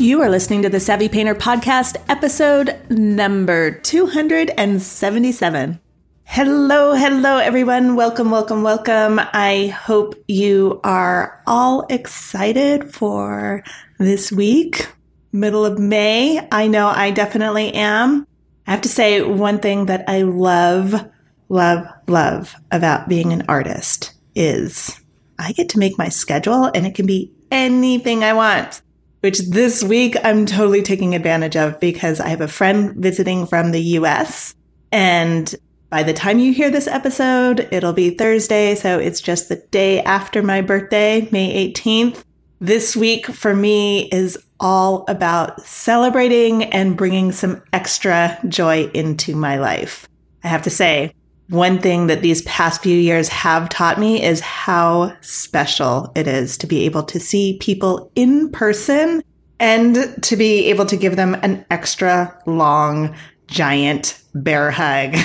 You are listening to the Savvy Painter Podcast, episode number 277. Hello, hello, everyone. Welcome, welcome, welcome. I hope you are all excited for this week, middle of May. I know I definitely am. I have to say, one thing that I love, love, love about being an artist is I get to make my schedule and it can be anything I want which this week I'm totally taking advantage of because I have a friend visiting from the US. And by the time you hear this episode, it'll be Thursday. So it's just the day after my birthday, May 18th. This week for me is all about celebrating and bringing some extra joy into my life. I have to say, one thing that these past few years have taught me is how special it is to be able to see people in person and to be able to give them an extra long, giant bear hug.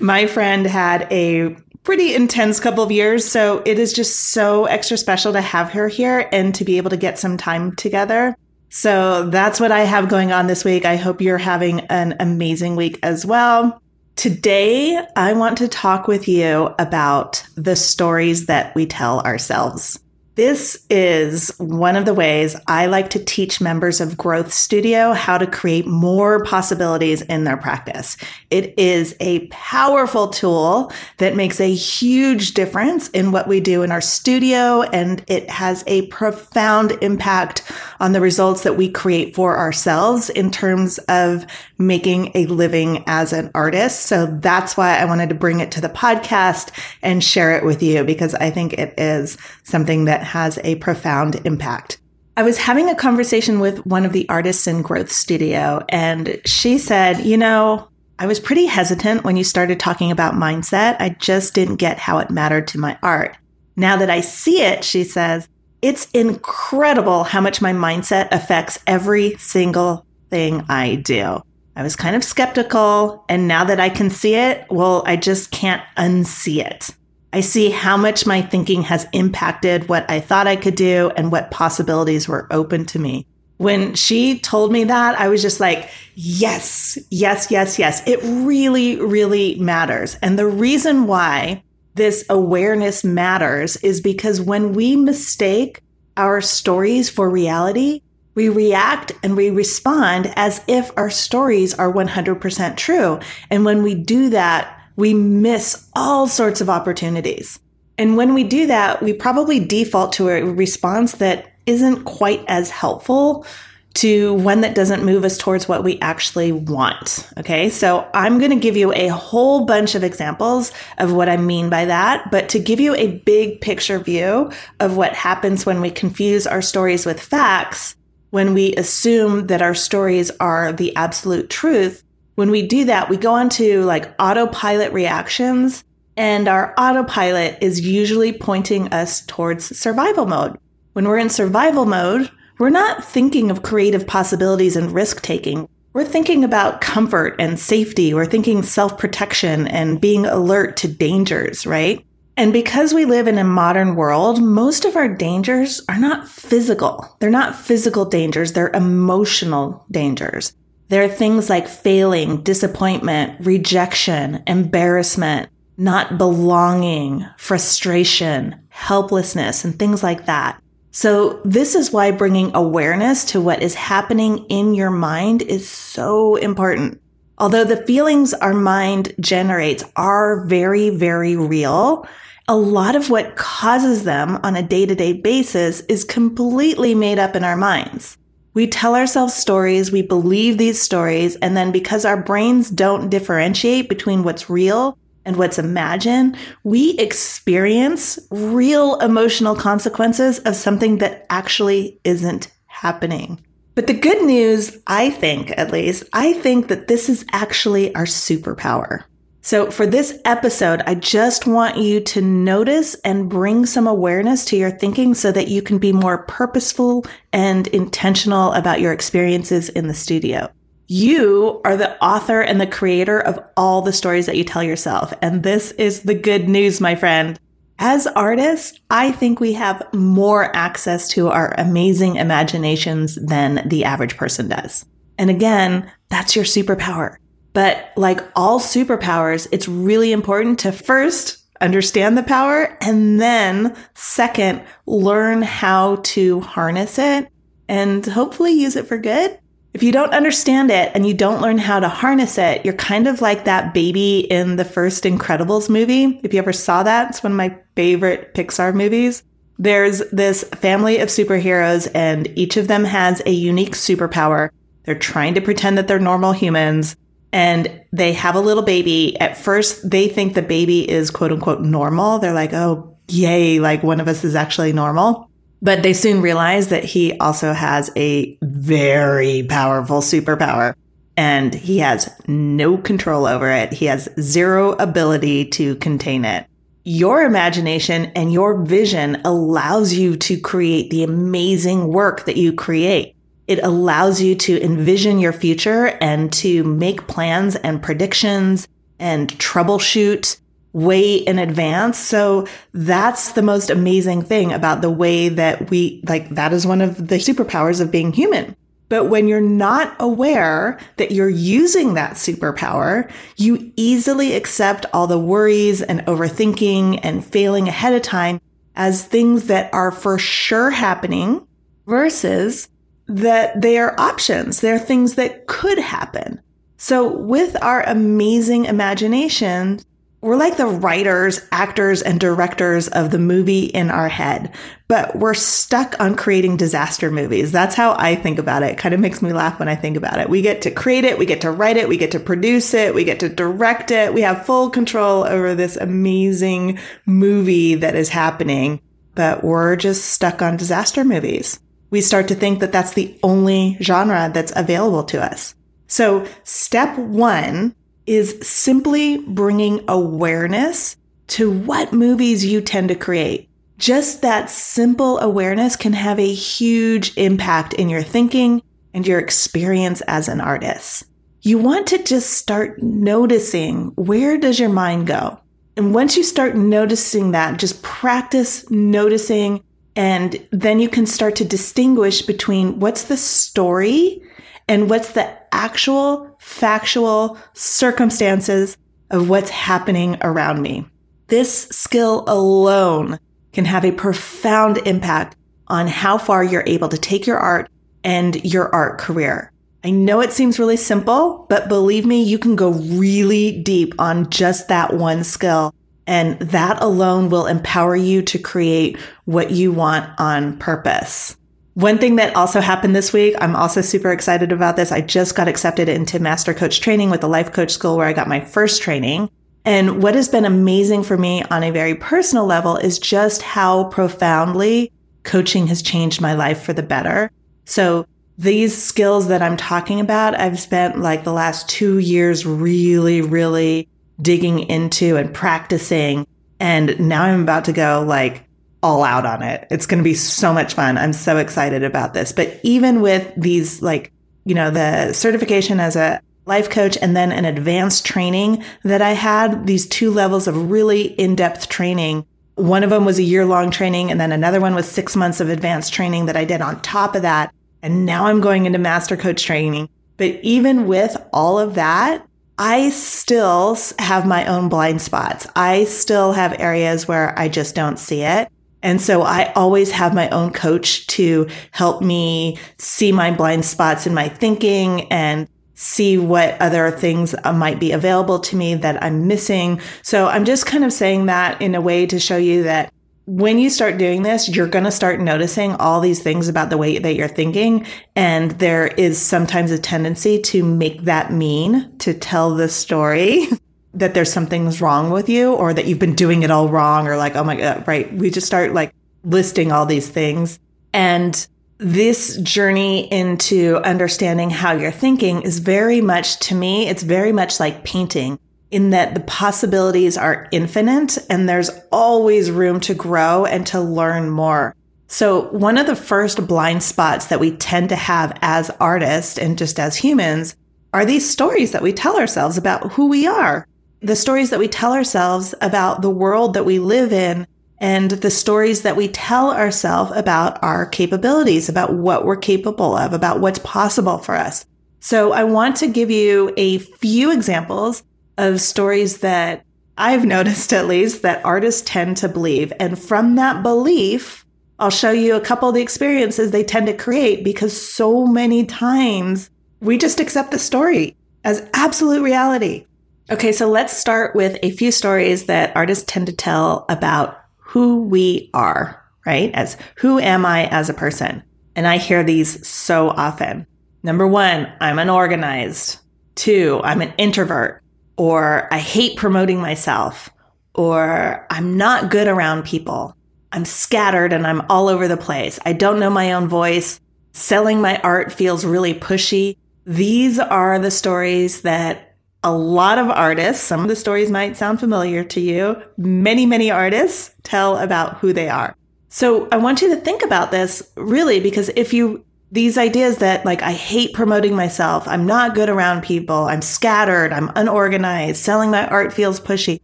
My friend had a pretty intense couple of years, so it is just so extra special to have her here and to be able to get some time together. So that's what I have going on this week. I hope you're having an amazing week as well. Today, I want to talk with you about the stories that we tell ourselves. This is one of the ways I like to teach members of Growth Studio how to create more possibilities in their practice. It is a powerful tool that makes a huge difference in what we do in our studio, and it has a profound impact on the results that we create for ourselves in terms of making a living as an artist. So that's why I wanted to bring it to the podcast and share it with you because I think it is something that has a profound impact. I was having a conversation with one of the artists in Growth Studio, and she said, You know, I was pretty hesitant when you started talking about mindset. I just didn't get how it mattered to my art. Now that I see it, she says, it's incredible how much my mindset affects every single thing I do. I was kind of skeptical, and now that I can see it, well, I just can't unsee it. I see how much my thinking has impacted what I thought I could do and what possibilities were open to me. When she told me that, I was just like, yes, yes, yes, yes. It really, really matters. And the reason why this awareness matters is because when we mistake our stories for reality, we react and we respond as if our stories are 100% true. And when we do that, we miss all sorts of opportunities. And when we do that, we probably default to a response that isn't quite as helpful to one that doesn't move us towards what we actually want. Okay. So I'm going to give you a whole bunch of examples of what I mean by that. But to give you a big picture view of what happens when we confuse our stories with facts, when we assume that our stories are the absolute truth, when we do that, we go on to like autopilot reactions, and our autopilot is usually pointing us towards survival mode. When we're in survival mode, we're not thinking of creative possibilities and risk taking. We're thinking about comfort and safety. We're thinking self protection and being alert to dangers, right? And because we live in a modern world, most of our dangers are not physical. They're not physical dangers, they're emotional dangers. There are things like failing, disappointment, rejection, embarrassment, not belonging, frustration, helplessness, and things like that. So this is why bringing awareness to what is happening in your mind is so important. Although the feelings our mind generates are very, very real, a lot of what causes them on a day to day basis is completely made up in our minds. We tell ourselves stories, we believe these stories, and then because our brains don't differentiate between what's real and what's imagined, we experience real emotional consequences of something that actually isn't happening. But the good news, I think at least, I think that this is actually our superpower. So, for this episode, I just want you to notice and bring some awareness to your thinking so that you can be more purposeful and intentional about your experiences in the studio. You are the author and the creator of all the stories that you tell yourself. And this is the good news, my friend. As artists, I think we have more access to our amazing imaginations than the average person does. And again, that's your superpower. But like all superpowers, it's really important to first understand the power and then second, learn how to harness it and hopefully use it for good. If you don't understand it and you don't learn how to harness it, you're kind of like that baby in the first Incredibles movie. If you ever saw that, it's one of my favorite Pixar movies. There's this family of superheroes and each of them has a unique superpower. They're trying to pretend that they're normal humans and they have a little baby. At first, they think the baby is quote unquote normal. They're like, oh, yay, like one of us is actually normal. But they soon realize that he also has a very powerful superpower and he has no control over it. He has zero ability to contain it. Your imagination and your vision allows you to create the amazing work that you create. It allows you to envision your future and to make plans and predictions and troubleshoot way in advance. So that's the most amazing thing about the way that we like that is one of the superpowers of being human. But when you're not aware that you're using that superpower, you easily accept all the worries and overthinking and failing ahead of time as things that are for sure happening versus that they are options. They're things that could happen. So with our amazing imagination, we're like the writers, actors, and directors of the movie in our head, but we're stuck on creating disaster movies. That's how I think about it. it. Kind of makes me laugh when I think about it. We get to create it, we get to write it, we get to produce it, we get to direct it. We have full control over this amazing movie that is happening, but we're just stuck on disaster movies we start to think that that's the only genre that's available to us. So step one is simply bringing awareness to what movies you tend to create. Just that simple awareness can have a huge impact in your thinking and your experience as an artist. You want to just start noticing where does your mind go? And once you start noticing that, just practice noticing and then you can start to distinguish between what's the story and what's the actual factual circumstances of what's happening around me. This skill alone can have a profound impact on how far you're able to take your art and your art career. I know it seems really simple, but believe me, you can go really deep on just that one skill and that alone will empower you to create what you want on purpose. One thing that also happened this week, I'm also super excited about this. I just got accepted into master coach training with the life coach school where I got my first training. And what has been amazing for me on a very personal level is just how profoundly coaching has changed my life for the better. So these skills that I'm talking about, I've spent like the last two years really, really digging into and practicing. And now I'm about to go like all out on it. It's going to be so much fun. I'm so excited about this. But even with these, like, you know, the certification as a life coach and then an advanced training that I had, these two levels of really in depth training. One of them was a year long training, and then another one was six months of advanced training that I did on top of that. And now I'm going into master coach training. But even with all of that, I still have my own blind spots. I still have areas where I just don't see it. And so I always have my own coach to help me see my blind spots in my thinking and see what other things uh, might be available to me that I'm missing. So I'm just kind of saying that in a way to show you that when you start doing this, you're going to start noticing all these things about the way that you're thinking. And there is sometimes a tendency to make that mean to tell the story that there's something's wrong with you or that you've been doing it all wrong or like, oh my God, right. We just start like listing all these things. And this journey into understanding how you're thinking is very much to me, it's very much like painting in that the possibilities are infinite and there's always room to grow and to learn more. So one of the first blind spots that we tend to have as artists and just as humans are these stories that we tell ourselves about who we are. The stories that we tell ourselves about the world that we live in and the stories that we tell ourselves about our capabilities, about what we're capable of, about what's possible for us. So I want to give you a few examples of stories that I've noticed at least that artists tend to believe. And from that belief, I'll show you a couple of the experiences they tend to create because so many times we just accept the story as absolute reality. Okay, so let's start with a few stories that artists tend to tell about who we are, right? As who am I as a person? And I hear these so often. Number one, I'm unorganized. Two, I'm an introvert, or I hate promoting myself, or I'm not good around people. I'm scattered and I'm all over the place. I don't know my own voice. Selling my art feels really pushy. These are the stories that a lot of artists, some of the stories might sound familiar to you. Many, many artists tell about who they are. So I want you to think about this really because if you, these ideas that like, I hate promoting myself, I'm not good around people, I'm scattered, I'm unorganized, selling my art feels pushy.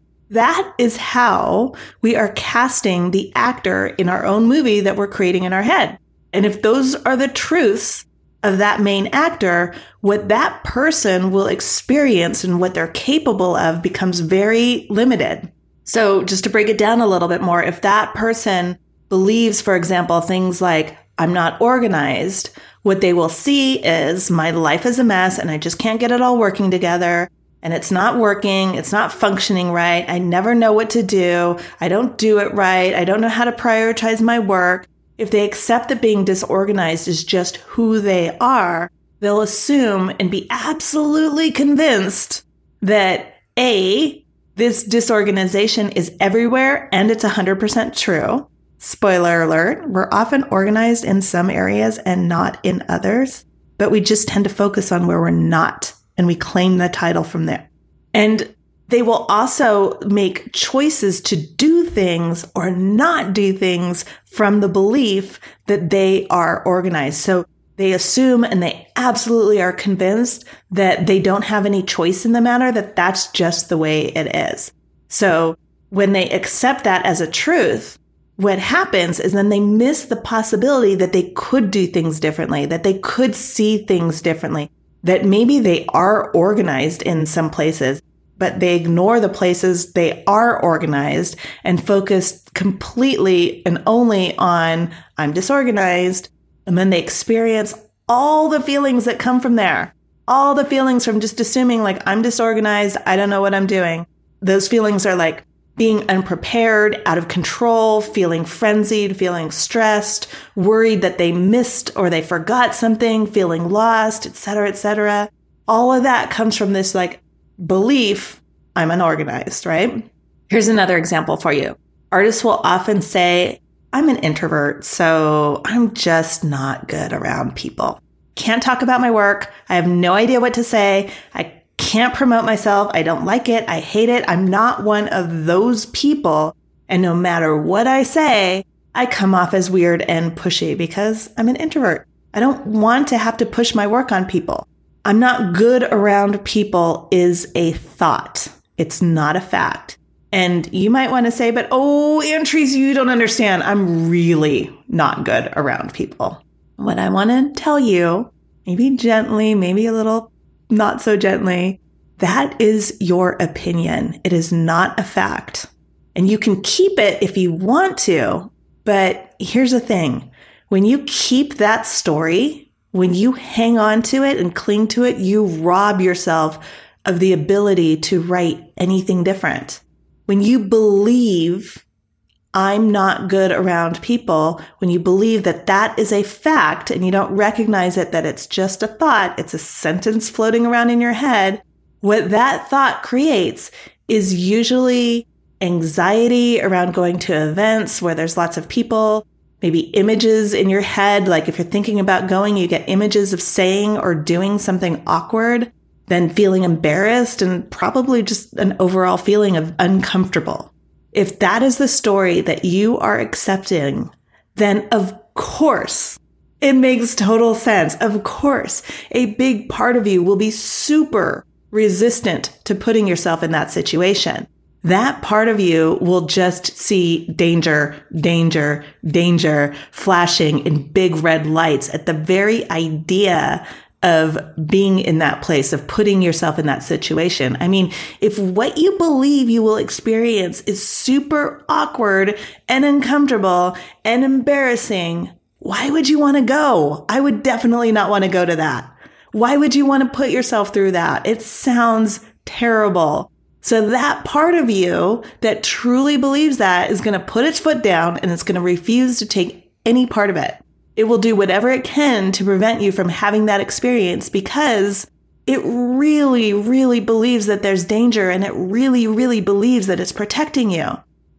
That is how we are casting the actor in our own movie that we're creating in our head. And if those are the truths, of that main actor, what that person will experience and what they're capable of becomes very limited. So, just to break it down a little bit more, if that person believes, for example, things like, I'm not organized, what they will see is my life is a mess and I just can't get it all working together and it's not working. It's not functioning right. I never know what to do. I don't do it right. I don't know how to prioritize my work. If they accept that being disorganized is just who they are, they'll assume and be absolutely convinced that A, this disorganization is everywhere and it's 100% true. Spoiler alert, we're often organized in some areas and not in others, but we just tend to focus on where we're not and we claim the title from there. And they will also make choices to do things or not do things from the belief that they are organized. So they assume and they absolutely are convinced that they don't have any choice in the matter, that that's just the way it is. So when they accept that as a truth, what happens is then they miss the possibility that they could do things differently, that they could see things differently, that maybe they are organized in some places but they ignore the places they are organized and focus completely and only on I'm disorganized. And then they experience all the feelings that come from there. All the feelings from just assuming like I'm disorganized. I don't know what I'm doing. Those feelings are like being unprepared, out of control, feeling frenzied, feeling stressed, worried that they missed or they forgot something, feeling lost, etc., etc. All of that comes from this like belief, I'm unorganized, right? Here's another example for you. Artists will often say, I'm an introvert, so I'm just not good around people. Can't talk about my work. I have no idea what to say. I can't promote myself. I don't like it. I hate it. I'm not one of those people. And no matter what I say, I come off as weird and pushy because I'm an introvert. I don't want to have to push my work on people. I'm not good around people is a thought. It's not a fact. And you might want to say, but oh, Antrese, you don't understand. I'm really not good around people. What I want to tell you, maybe gently, maybe a little not so gently, that is your opinion. It is not a fact. And you can keep it if you want to. But here's the thing when you keep that story, when you hang on to it and cling to it, you rob yourself of the ability to write anything different. When you believe I'm not good around people, when you believe that that is a fact and you don't recognize it, that it's just a thought, it's a sentence floating around in your head, what that thought creates is usually anxiety around going to events where there's lots of people, maybe images in your head. Like if you're thinking about going, you get images of saying or doing something awkward, then feeling embarrassed and probably just an overall feeling of uncomfortable. If that is the story that you are accepting, then of course, it makes total sense. Of course, a big part of you will be super resistant to putting yourself in that situation. that part of you will just see danger, danger, danger flashing in big red lights at the very idea of being in that place, of putting yourself in that situation. I mean, if what you believe you will experience is super awkward and uncomfortable and embarrassing, why would you want to go? I would definitely not want to go to that. Why would you want to put yourself through that? It sounds terrible. So that part of you that truly believes that is going to put its foot down and it's going to refuse to take any part of it. It will do whatever it can to prevent you from having that experience because it really, really believes that there's danger and it really, really believes that it's protecting you.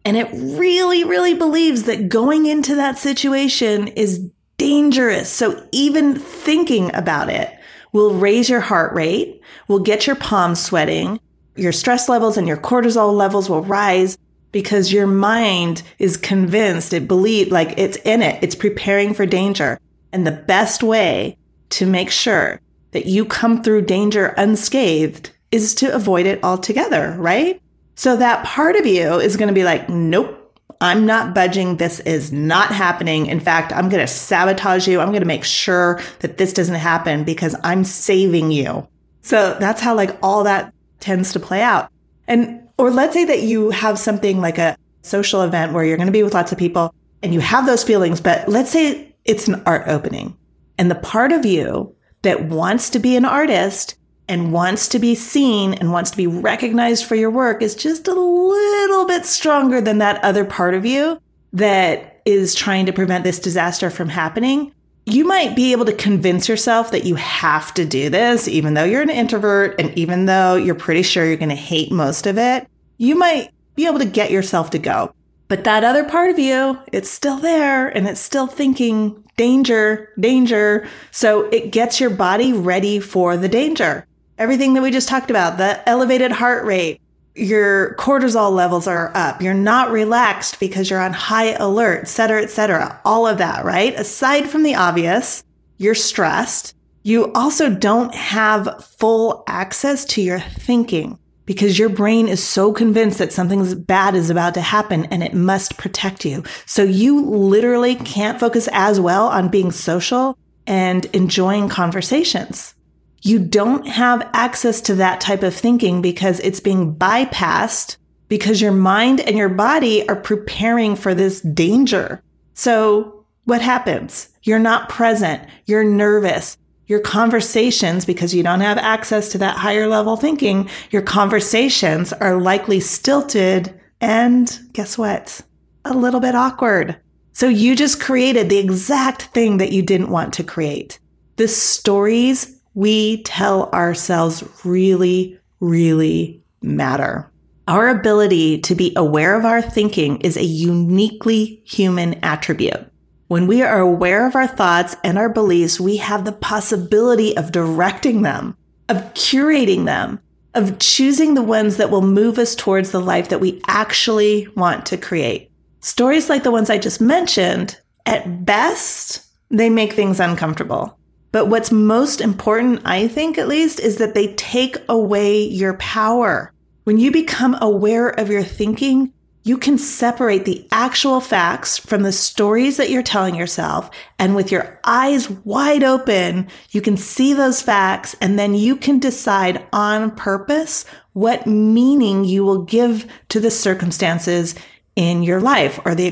And it really, really believes that going into that situation is dangerous. So even thinking about it will raise your heart rate, will get your palms sweating, your stress levels and your cortisol levels will rise because your mind is convinced it believe like it's in it it's preparing for danger and the best way to make sure that you come through danger unscathed is to avoid it altogether right so that part of you is going to be like nope I'm not budging. This is not happening. In fact, I'm going to sabotage you. I'm going to make sure that this doesn't happen because I'm saving you. So that's how like all that tends to play out. And, or let's say that you have something like a social event where you're going to be with lots of people and you have those feelings, but let's say it's an art opening and the part of you that wants to be an artist and wants to be seen and wants to be recognized for your work is just a little bit stronger than that other part of you that is trying to prevent this disaster from happening you might be able to convince yourself that you have to do this, even though you're an introvert and even though you're pretty sure you're going to hate most of it. You might be able to get yourself to go. But that other part of you, it's still there and it's still thinking danger, danger. So it gets your body ready for the danger. Everything that we just talked about, the elevated heart rate, your cortisol levels are up. You're not relaxed because you're on high alert, et cetera, et cetera. All of that, right? Aside from the obvious, you're stressed. You also don't have full access to your thinking because your brain is so convinced that something bad is about to happen and it must protect you. So you literally can't focus as well on being social and enjoying conversations you don't have access to that type of thinking because it's being bypassed because your mind and your body are preparing for this danger. So what happens? You're not present. You're nervous. Your conversations, because you don't have access to that higher level thinking, your conversations are likely stilted and guess what? A little bit awkward. So you just created the exact thing that you didn't want to create. The stories we tell ourselves really, really matter. Our ability to be aware of our thinking is a uniquely human attribute. When we are aware of our thoughts and our beliefs, we have the possibility of directing them, of curating them, of choosing the ones that will move us towards the life that we actually want to create. Stories like the ones I just mentioned, at best, they make things uncomfortable. But what's most important, I think at least, is that they take away your power. When you become aware of your thinking, you can separate the actual facts from the stories that you're telling yourself. And with your eyes wide open, you can see those facts and then you can decide on purpose what meaning you will give to the circumstances in your life or the,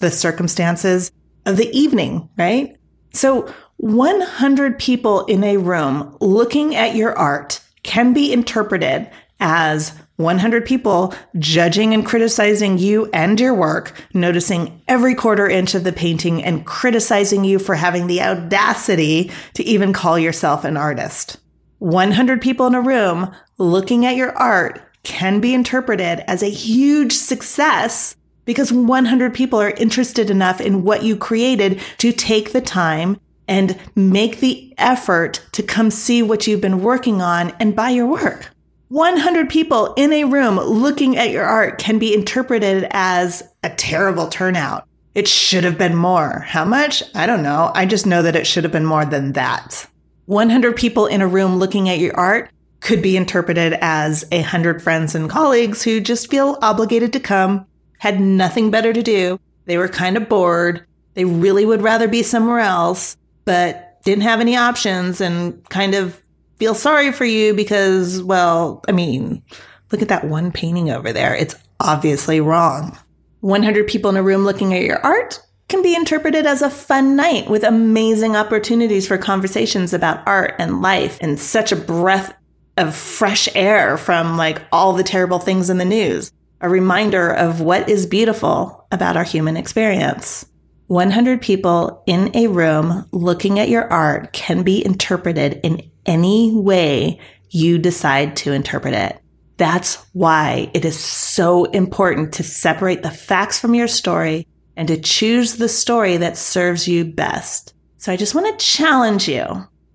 the circumstances of the evening, right? So 100 people in a room looking at your art can be interpreted as 100 people judging and criticizing you and your work, noticing every quarter inch of the painting and criticizing you for having the audacity to even call yourself an artist. 100 people in a room looking at your art can be interpreted as a huge success because 100 people are interested enough in what you created to take the time and make the effort to come see what you've been working on and buy your work. 100 people in a room looking at your art can be interpreted as a terrible turnout. It should have been more. How much? I don't know. I just know that it should have been more than that. 100 people in a room looking at your art could be interpreted as a hundred friends and colleagues who just feel obligated to come, had nothing better to do. They were kind of bored. They really would rather be somewhere else, but didn't have any options and kind of feel sorry for you because, well, I mean, look at that one painting over there. It's obviously wrong. 100 people in a room looking at your art can be interpreted as a fun night with amazing opportunities for conversations about art and life and such a breath of fresh air from like all the terrible things in the news, a reminder of what is beautiful about our human experience. 100 people in a room looking at your art can be interpreted in any way you decide to interpret it. That's why it is so important to separate the facts from your story and to choose the story that serves you best. So I just want to challenge you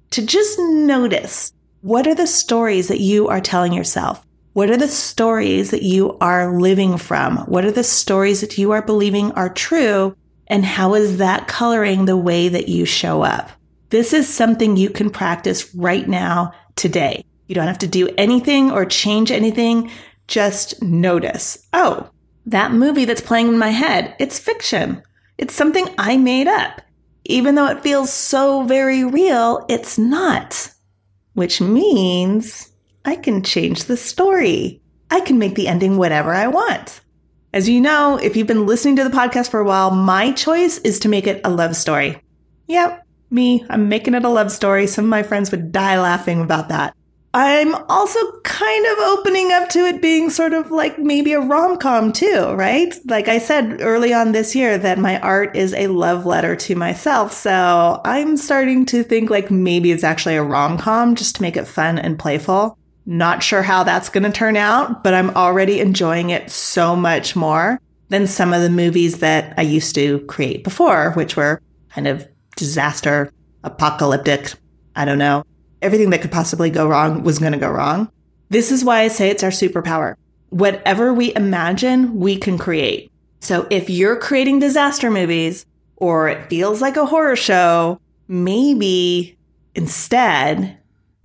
to just notice what are the stories that you are telling yourself? What are the stories that you are living from? What are the stories that you are believing are true? And how is that coloring the way that you show up? This is something you can practice right now, today. You don't have to do anything or change anything. Just notice. Oh, that movie that's playing in my head, it's fiction. It's something I made up. Even though it feels so very real, it's not which means I can change the story. I can make the ending whatever I want. As you know, if you've been listening to the podcast for a while, my choice is to make it a love story. Yep, me, I'm making it a love story. Some of my friends would die laughing about that. I'm also kind of opening up to it being sort of like maybe a rom com too, right? Like I said early on this year that my art is a love letter to myself. So I'm starting to think like maybe it's actually a rom com just to make it fun and playful. Not sure how that's going to turn out, but I'm already enjoying it so much more than some of the movies that I used to create before, which were kind of disaster, apocalyptic. I don't know everything that could possibly go wrong was going to go wrong. This is why I say it's our superpower. Whatever we imagine, we can create. So if you're creating disaster movies or it feels like a horror show, maybe instead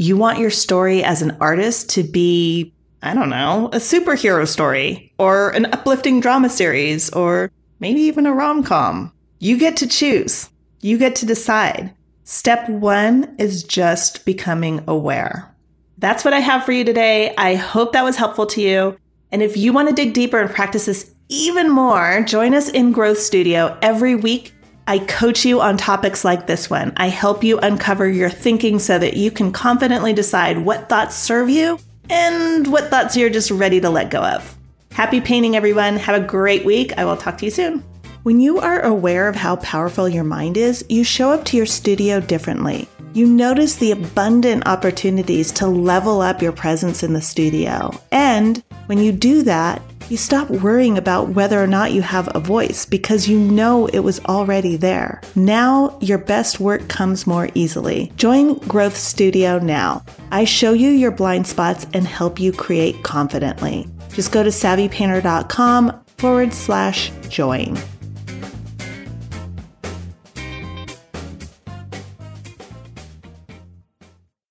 you want your story as an artist to be, I don't know, a superhero story or an uplifting drama series or maybe even a rom com. You get to choose. You get to decide. Step one is just becoming aware. That's what I have for you today. I hope that was helpful to you. And if you want to dig deeper and practice this even more, join us in Growth Studio every week. I coach you on topics like this one. I help you uncover your thinking so that you can confidently decide what thoughts serve you and what thoughts you're just ready to let go of. Happy painting, everyone. Have a great week. I will talk to you soon. When you are aware of how powerful your mind is, you show up to your studio differently. You notice the abundant opportunities to level up your presence in the studio. And when you do that, you stop worrying about whether or not you have a voice because you know it was already there. Now your best work comes more easily. Join Growth Studio now. I show you your blind spots and help you create confidently. Just go to savvypainter.com forward slash join.